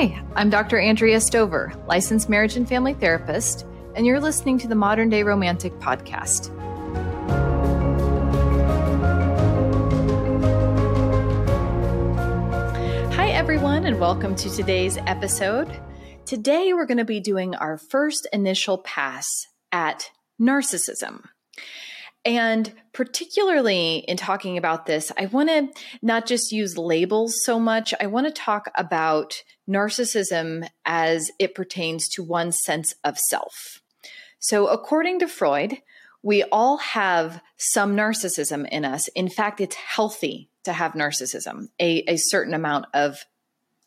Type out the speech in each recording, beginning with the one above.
Hi, I'm Dr. Andrea Stover, licensed marriage and family therapist, and you're listening to the Modern Day Romantic Podcast. Hi, everyone, and welcome to today's episode. Today, we're going to be doing our first initial pass at narcissism. And particularly in talking about this, I want to not just use labels so much, I want to talk about narcissism as it pertains to one's sense of self. So, according to Freud, we all have some narcissism in us. In fact, it's healthy to have narcissism, a, a certain amount of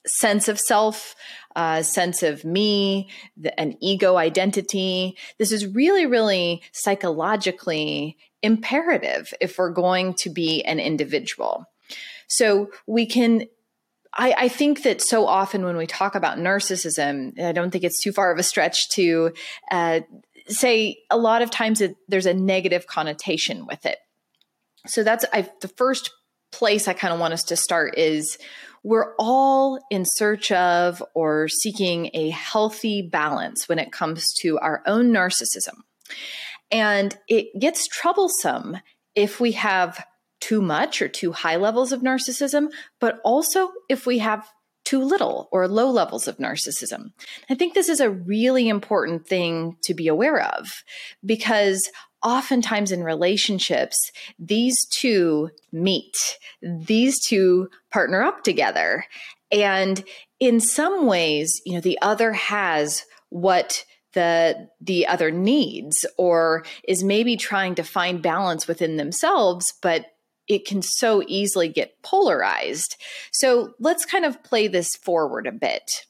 sense of self, uh, sense of me, the, an ego identity. This is really, really psychologically imperative if we're going to be an individual. So we can. I, I think that so often when we talk about narcissism, I don't think it's too far of a stretch to uh, say a lot of times it, there's a negative connotation with it. So that's I, the first place I kind of want us to start is we're all in search of or seeking a healthy balance when it comes to our own narcissism. And it gets troublesome if we have too much or too high levels of narcissism, but also if we have too little or low levels of narcissism. I think this is a really important thing to be aware of because oftentimes in relationships, these two meet, these two partner up together. And in some ways, you know, the other has what the the other needs or is maybe trying to find balance within themselves but it can so easily get polarized. So let's kind of play this forward a bit.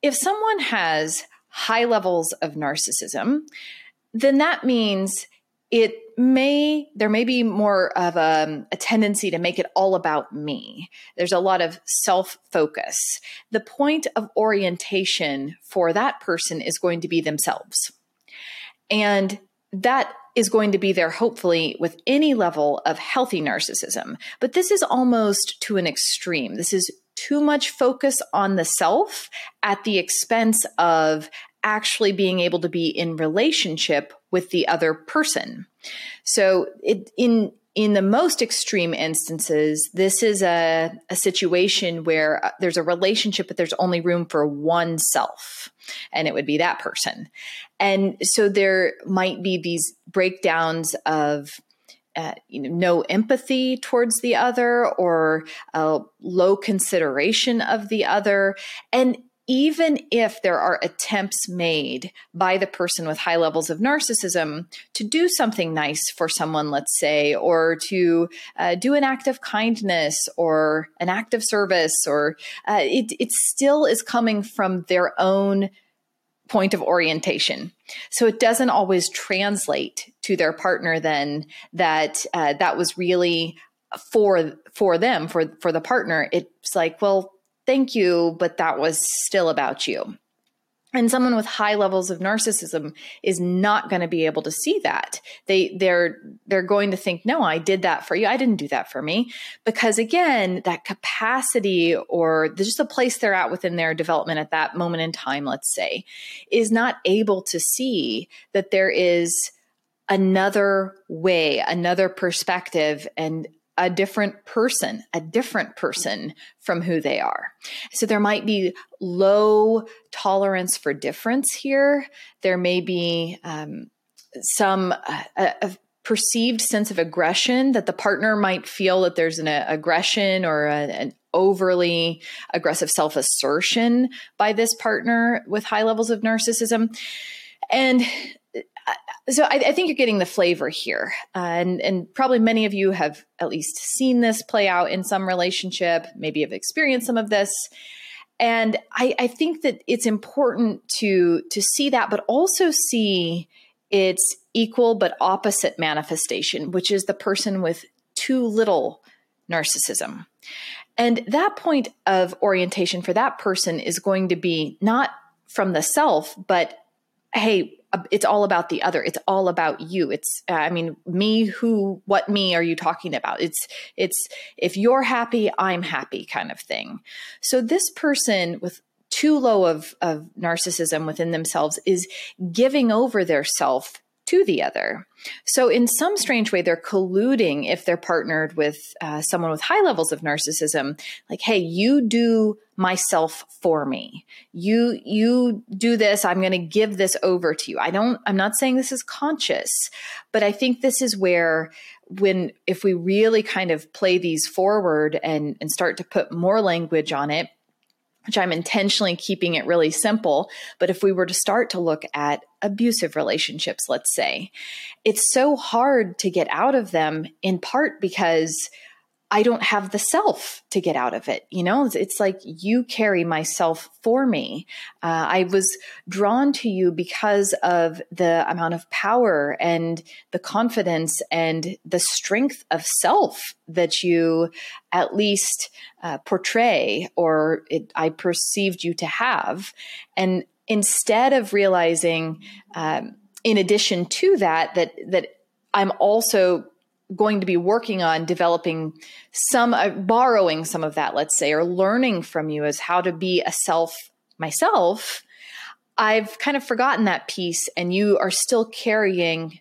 If someone has high levels of narcissism then that means it may there may be more of a, um, a, tendency to make it all about me. There's a lot of self focus the point of orientation for that person is going to be themselves. And that is going to be there hopefully with any level of healthy narcissism. But this is almost to an extreme. This is too much focus on the self at the expense of actually being able to be in relationship with the other person. So it, in in the most extreme instances, this is a, a situation where uh, there's a relationship, but there's only room for one self, and it would be that person. And so there might be these breakdowns of uh, you know, no empathy towards the other or a low consideration of the other. And even if there are attempts made by the person with high levels of narcissism to do something nice for someone, let's say, or to uh, do an act of kindness or an act of service, or uh, it, it still is coming from their own point of orientation. So it doesn't always translate to their partner then that uh, that was really for for them for for the partner it's like well thank you, but that was still about you. And someone with high levels of narcissism is not going to be able to see that. They they're they're going to think, "No, I did that for you. I didn't do that for me." Because again, that capacity or just the place they're at within their development at that moment in time, let's say, is not able to see that there is another way, another perspective and a different person, a different person from who they are. So there might be low tolerance for difference here. There may be um, some uh, a, perceived sense of aggression that the partner might feel that there's an aggression or a, an overly aggressive self assertion by this partner with high levels of narcissism. And so I, I, think you're getting the flavor here, uh, and and probably many of you have at least seen this play out in some relationship. Maybe have experienced some of this, and I, I think that it's important to to see that, but also see its equal but opposite manifestation, which is the person with too little narcissism. And that point of orientation for that person is going to be not from the self, but hey, it's all about the other. It's all about you. It's uh, i mean me who what me are you talking about? It's it's if you're happy i'm happy kind of thing. So this person with too low of, of narcissism within themselves is giving over their self to the other. So, in some strange way, they're colluding if they're partnered with uh, someone with high levels of narcissism. Like, hey, you do myself for me. You you do this. I'm going to give this over to you. I don't. I'm not saying this is conscious, but I think this is where when if we really kind of play these forward and and start to put more language on it which I'm intentionally keeping it really simple. But if we were to start to look at abusive relationships, let's say, it's so hard to get out of them in part because I don't have the self to get out of it. You know, it's, it's like you carry myself for me. Uh, I was drawn to you because of the amount of power and the confidence and the strength of self that you at least uh, portray or it, I perceived you to have. And instead of realizing, um, in addition to that, that, that I'm also going to be working on developing some uh, borrowing some of that let's say or learning from you as how to be a self myself. I've kind of forgotten that piece and you are still carrying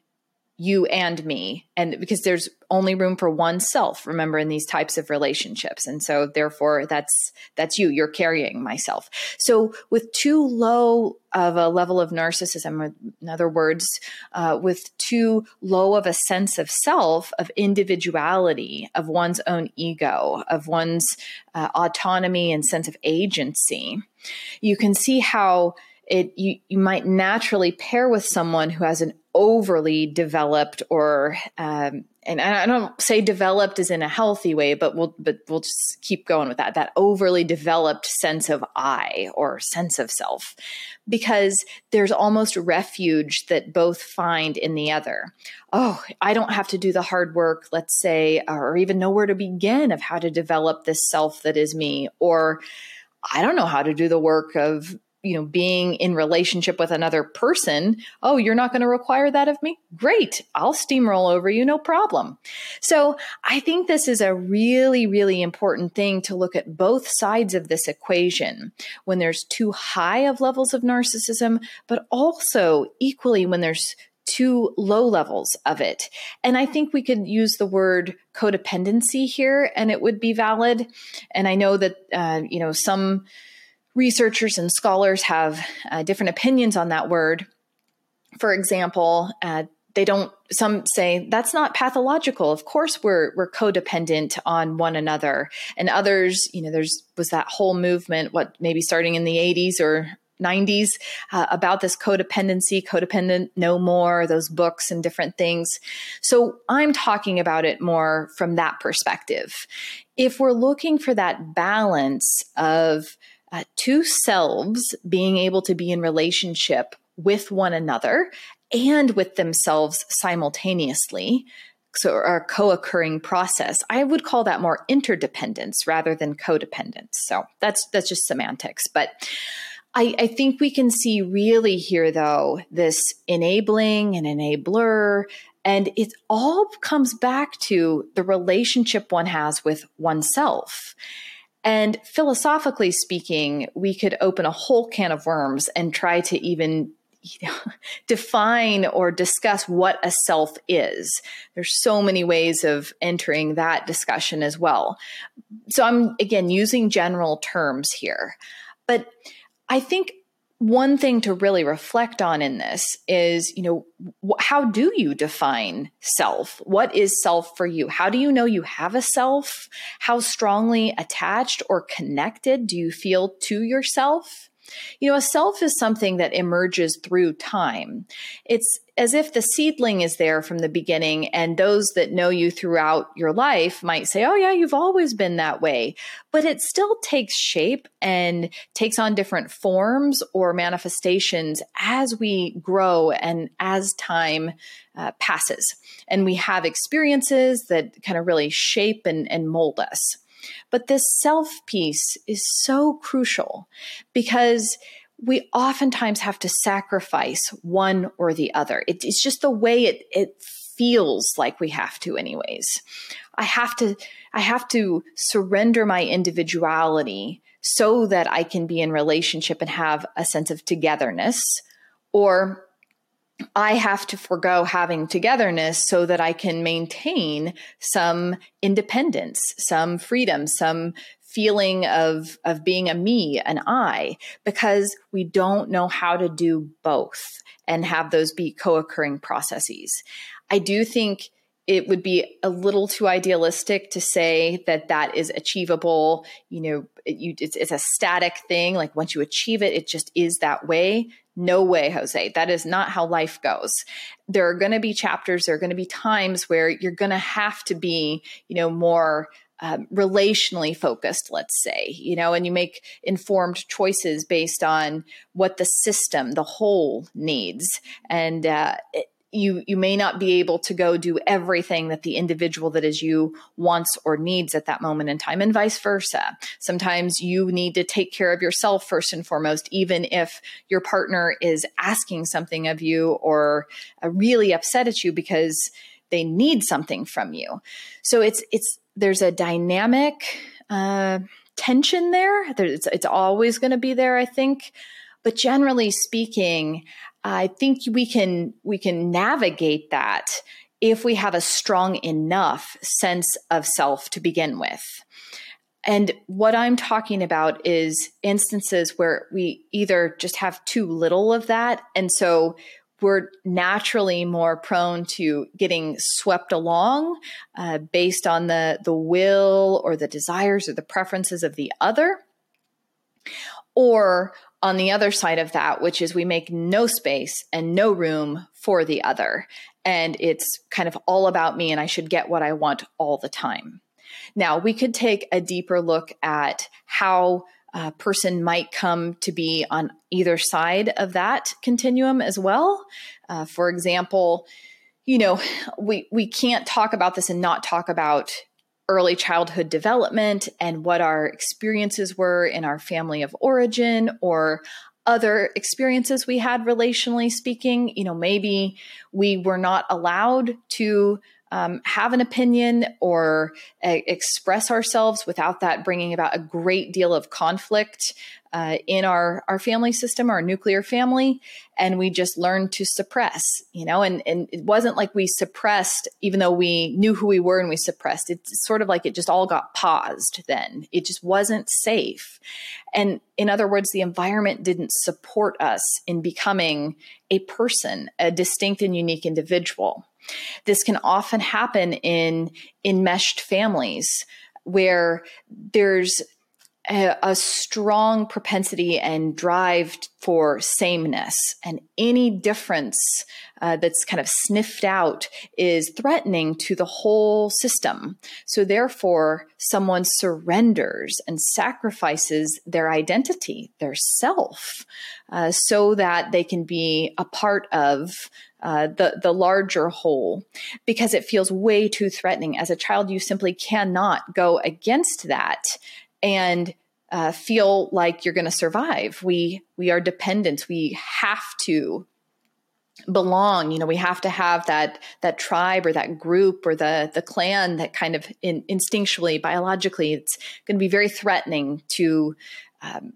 you and me and because there's only room for one self remember in these types of relationships. And so therefore that's that's you. You're carrying myself. So with too low of a level of narcissism in other words uh, with too low of a sense of self of individuality of one's own ego of one's uh, autonomy and sense of agency you can see how it you, you might naturally pair with someone who has an overly developed or um, and I don't say developed is in a healthy way, but we'll but we'll just keep going with that that overly developed sense of I or sense of self, because there's almost refuge that both find in the other. Oh, I don't have to do the hard work, let's say, or even know where to begin of how to develop this self that is me, or I don't know how to do the work of you know being in relationship with another person oh you're not going to require that of me great i'll steamroll over you no problem so i think this is a really really important thing to look at both sides of this equation when there's too high of levels of narcissism but also equally when there's too low levels of it. And I think we could use the word codependency here and it would be valid. And I know that, uh, you know, some researchers and scholars have uh, different opinions on that word. For example, uh, they don't some say that's not pathological. Of course we're we're codependent on one another. And others you know there's was that whole movement what maybe starting in the 80s or 90s uh, about this codependency codependent no more those books and different things. So i'm talking about it more from that perspective. If we're looking for that balance of uh, two selves being able to be in relationship with one another and with themselves simultaneously. So a co-occurring process i would call that more interdependence rather than codependence. So that's that's just semantics. But I, I think we can see really here though this enabling and enabler and it all comes back to the relationship one has with oneself and philosophically speaking, we could open a whole can of worms and try to even you know, define or discuss what a self is. There's so many ways of entering that discussion as well. So I'm again using general terms here. But I think one thing to really reflect on in this is, you know, wh- how do you define self? What is self for you? How do you know you have a self? How strongly attached or connected do you feel to yourself? You know, a self is something that emerges through time. It's as if the seedling is there from the beginning, and those that know you throughout your life might say, Oh, yeah, you've always been that way. But it still takes shape and takes on different forms or manifestations as we grow and as time uh, passes. And we have experiences that kind of really shape and, and mold us. But this self piece is so crucial because we oftentimes have to sacrifice one or the other. It, it's just the way it, it feels like we have to, anyways. I have to I have to surrender my individuality so that I can be in relationship and have a sense of togetherness or I have to forego having togetherness so that I can maintain some independence, some freedom, some feeling of of being a me, an I, because we don't know how to do both and have those be co-occurring processes. I do think it would be a little too idealistic to say that that is achievable. You know, it, you, it's, it's a static thing. Like once you achieve it, it just is that way. No way, Jose. That is not how life goes. There are going to be chapters, there are going to be times where you're going to have to be, you know, more um, relationally focused, let's say, you know, and you make informed choices based on what the system, the whole needs. And uh, you you may not be able to go do everything that the individual that is you wants or needs at that moment in time and vice versa. Sometimes you need to take care of yourself first and foremost even if your partner is asking something of you or uh, really upset at you because they need something from you. So it's it's there's a dynamic uh, tension there. It's, it's always going to be there i think. But generally speaking I think we can we can navigate that if we have a strong enough sense of self to begin with. And what I'm talking about is instances where we either just have too little of that. And so we're naturally more prone to getting swept along uh, based on the, the will or the desires or the preferences of the other. Or on the other side of that, which is we make no space and no room for the other. And it's kind of all about me, and I should get what I want all the time. Now, we could take a deeper look at how a person might come to be on either side of that continuum as well. Uh, for example, you know, we, we can't talk about this and not talk about early childhood development and what our experiences were in our family of origin or other experiences we had relationally speaking. You know, maybe we were not allowed to um, have an opinion or uh, express ourselves without that bringing about a great deal of conflict uh, in our our family system, our nuclear family, and we just learned to suppress, you know. And and it wasn't like we suppressed, even though we knew who we were and we suppressed. It's sort of like it just all got paused. Then it just wasn't safe, and in other words, the environment didn't support us in becoming a person, a distinct and unique individual. This can often happen in enmeshed families where there's a, a, strong propensity and drive for sameness, and any difference uh, that's kind of sniffed out is threatening to the whole system. So, therefore, someone surrenders and sacrifices their identity, their self, uh, so that they can be a part of uh, the the larger whole because it feels way too threatening. As a child, you simply cannot go against that and uh, feel like you're going to survive. We we are dependent. We have to belong you know we have to have that that tribe or that group or the the clan that kind of in, instinctually biologically it's going to be very threatening to um,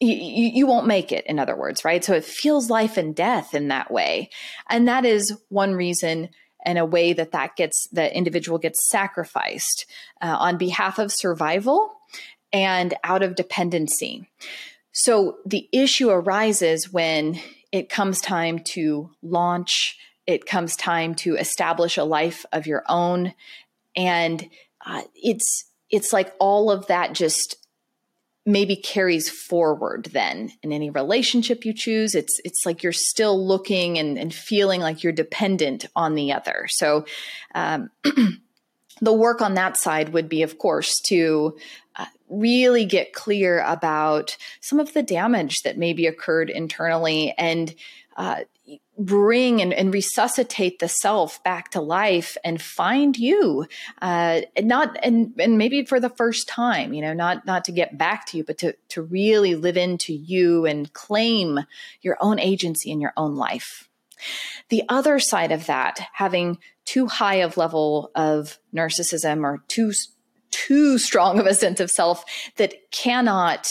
you, you won't make it in other words right so it feels life and death in that way and that is one reason and a way that that gets the individual gets sacrificed uh, on behalf of survival and out of dependency. So the issue arises when it comes time to launch, it comes time to establish a life of your own. And uh, it's it's like all of that just maybe carries forward then in any relationship you choose it's it's like you're still looking and, and feeling like you're dependent on the other so um, the work on that side would be, of course, to uh, really get clear about some of the damage that maybe occurred internally and uh, bring and, and, resuscitate the self back to life and find you uh, and not and and maybe for the first time you know not not to get back to you but to to really live into you and claim your own agency in your own life. The other side of that having too high of level of narcissism or too too strong of a sense of self that cannot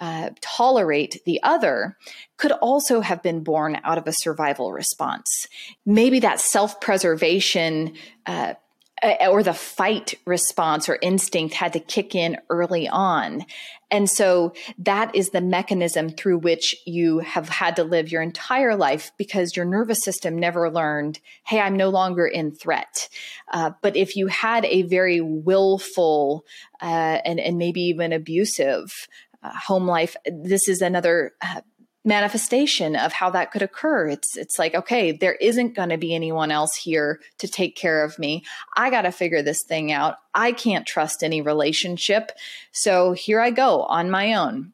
uh, tolerate the other could also have been born out of a survival response. Maybe that self preservation uh, or the fight response or instinct had to kick in early on. And so that is the mechanism through which you have had to live your entire life because your nervous system never learned, hey, I'm no longer in threat. Uh, but if you had a very willful uh, and, and maybe even abusive uh, home life. This is another uh, manifestation of how that could occur. It's it's like, okay, there isn't going to be anyone else here to take care of me. I got to figure this thing out. I can't trust any relationship. So here I go on my own.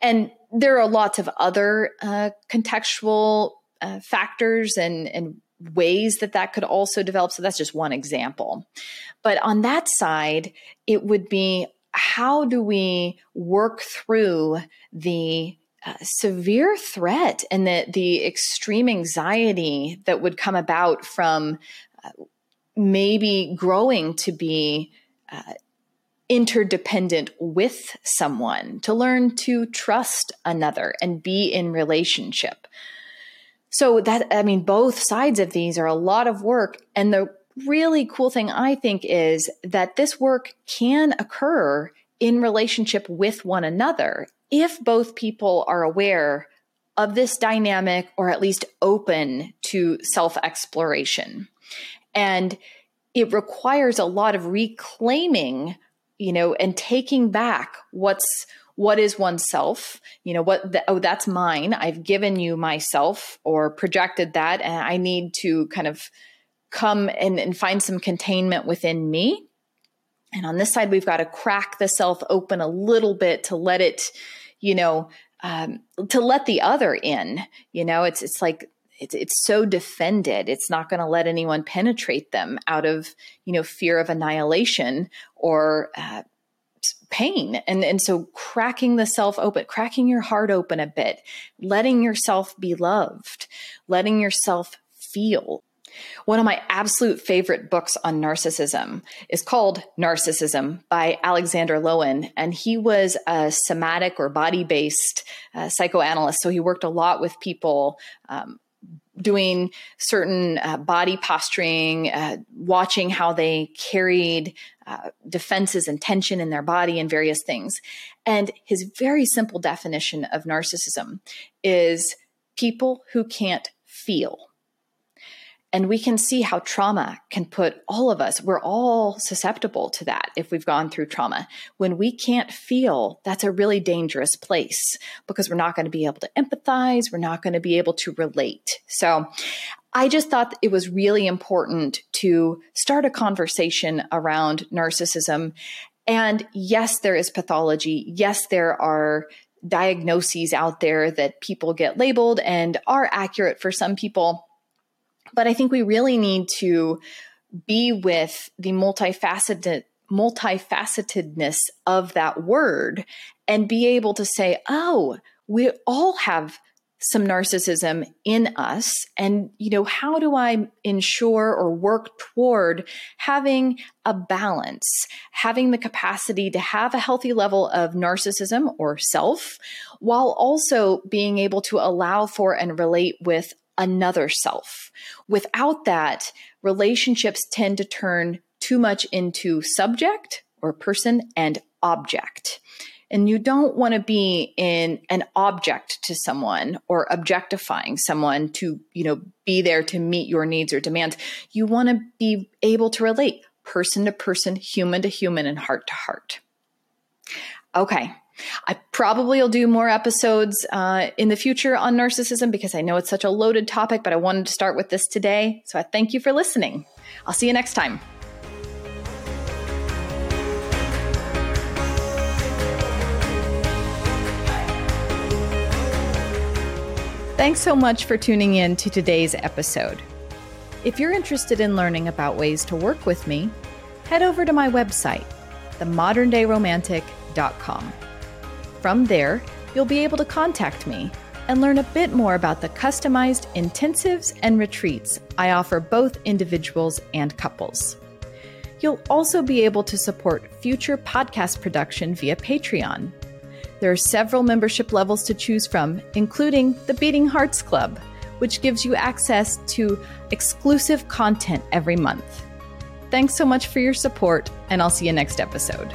And there are lots of other uh, contextual uh, factors and and ways that that could also develop. So that's just one example. But on that side, it would be how do we work through the severe threat and the, the extreme anxiety that would come about from uh, maybe growing to be uh, interdependent with someone, to learn to trust another and be in relationship. So that, I mean, both sides of these are a lot of work. And the really cool thing I think is that this work can occur in relationship with one another if both people are aware of this dynamic or at least open to self exploration. And it requires a lot of reclaiming, you know, and taking back what's what is oneself you know what the, oh that's mine i've given you myself or projected that and i need to kind of come and, and find some containment within me. And on this side, we've got to crack the self open a little bit to let it, you know, um, to let the other in. You know, it's it's like it's it's so defended. It's not going to let anyone penetrate them out of you know fear of annihilation or uh, pain. And and so cracking the self open, cracking your heart open a bit, letting yourself be loved, letting yourself feel one of my absolute favorite books on narcissism is called Narcissism by Alexander Lowen. And he was a somatic or body based uh, psychoanalyst. So he worked a lot with people. Um, doing certain uh, body posturing, uh, watching how they carried uh, defenses and tension in their body and various things. And his very simple definition of narcissism is people who can't feel. And we can see how trauma can put all of us, we're all susceptible to that if we've gone through trauma. When we can't feel, that's a really dangerous place because we're not going to be able to empathize, we're not going to be able to relate. So I just thought it was really important to start a conversation around narcissism. And yes, there is pathology. Yes, there are diagnoses out there that people get labeled and are accurate for some people but I think we really need to be with the multifaceted multifacetedness of that word and be able to say, oh, we all have some narcissism in us. And you know how do i ensure or work toward having a balance having the capacity to have a healthy level of narcissism or self while also being able to allow for and relate with another self. Without that, relationships tend to turn too much into subject or person and object. And you don't want to be in an object to someone or objectifying someone to, you know, be there to meet your needs or demands. You want to be able to relate person to person, human to human, and heart to heart. Okay, I probably will do more episodes uh, in the future on narcissism because I know it's such a loaded topic, but I wanted to start with this today. So I thank you for listening. I'll see you next time. Thanks so much for tuning in to today's episode. If you're interested in learning about ways to work with me, head over to my website, themoderndayromantic.com. From there, you'll be able to contact me and learn a bit more about the customized intensives and retreats I offer both individuals and couples. You'll also be able to support future podcast production via Patreon. There are several membership levels to choose from, including the Beating Hearts Club, which gives you access to exclusive content every month. Thanks so much for your support, and I'll see you next episode.